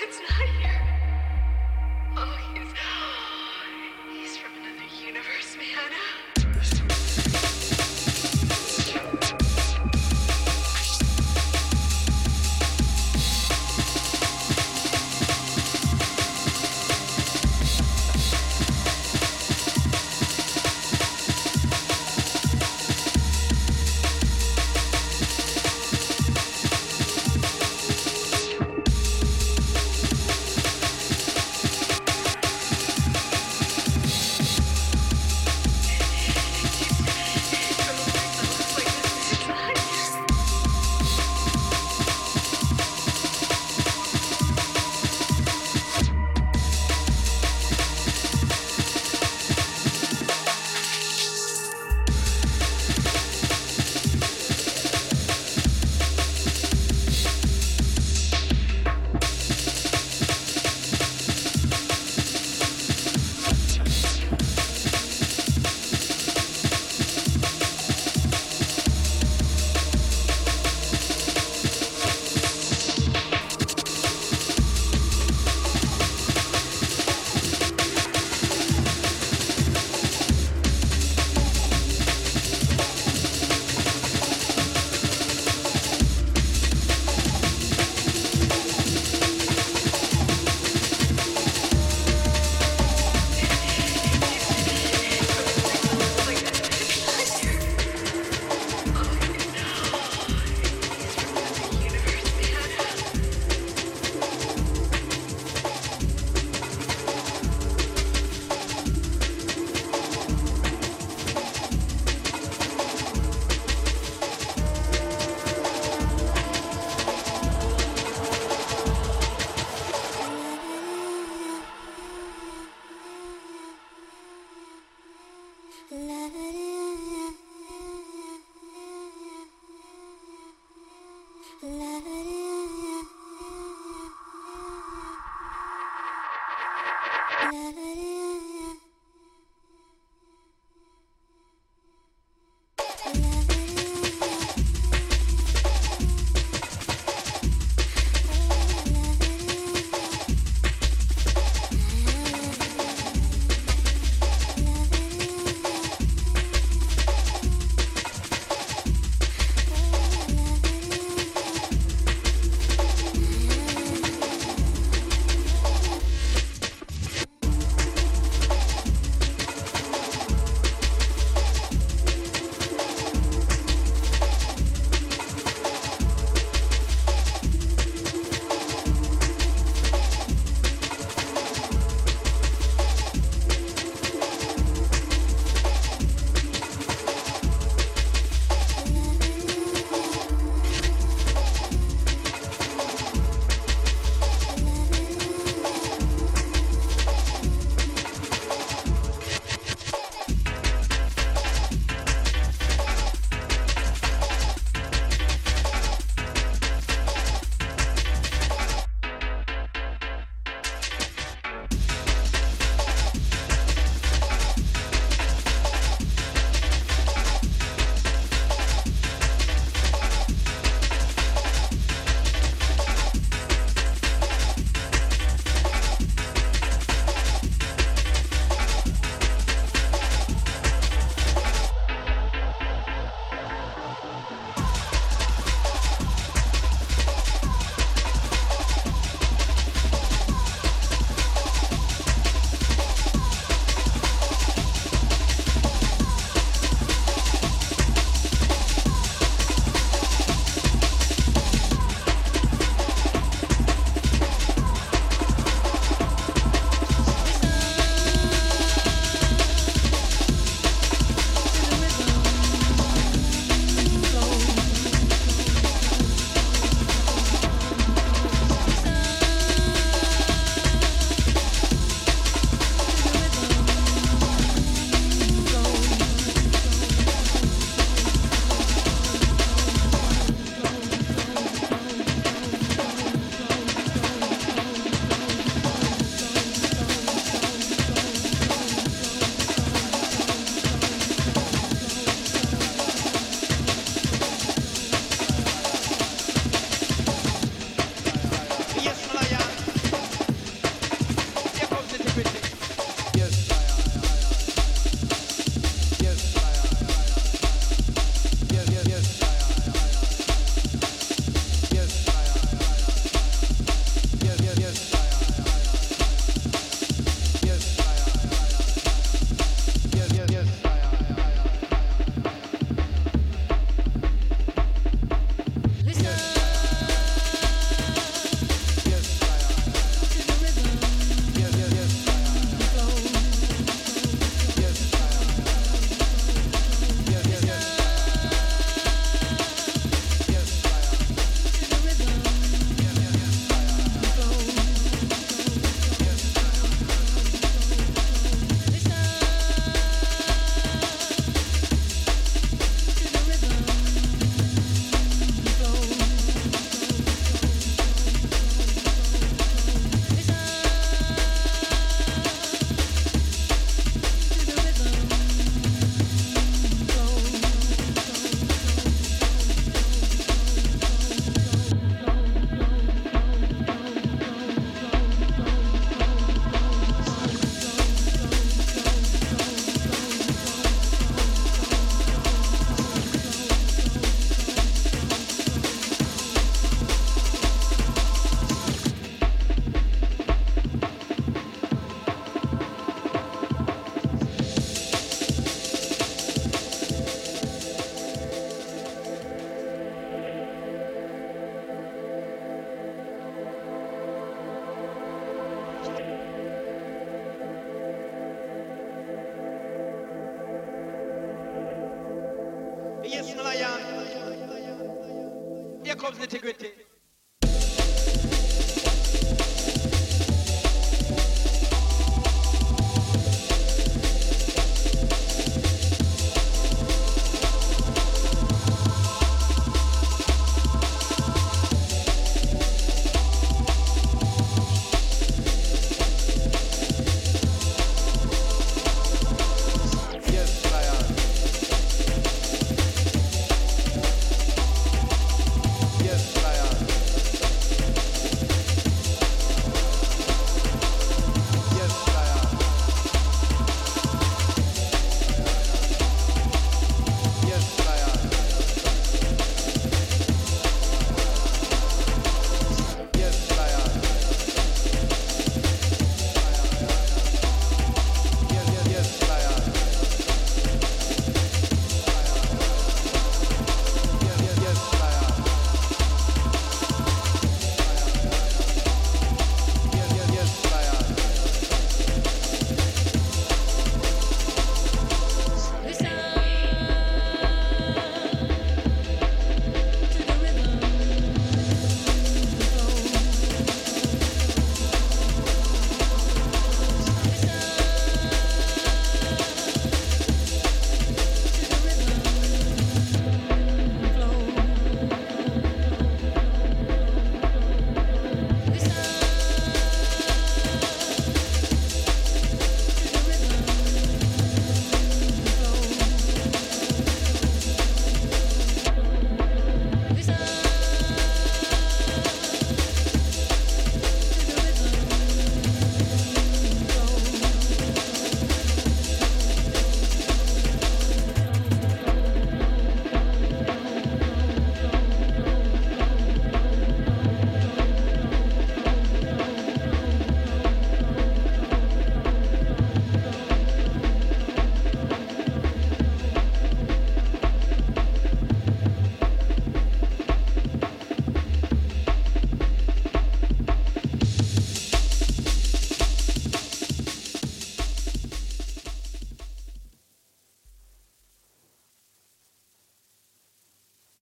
It's, not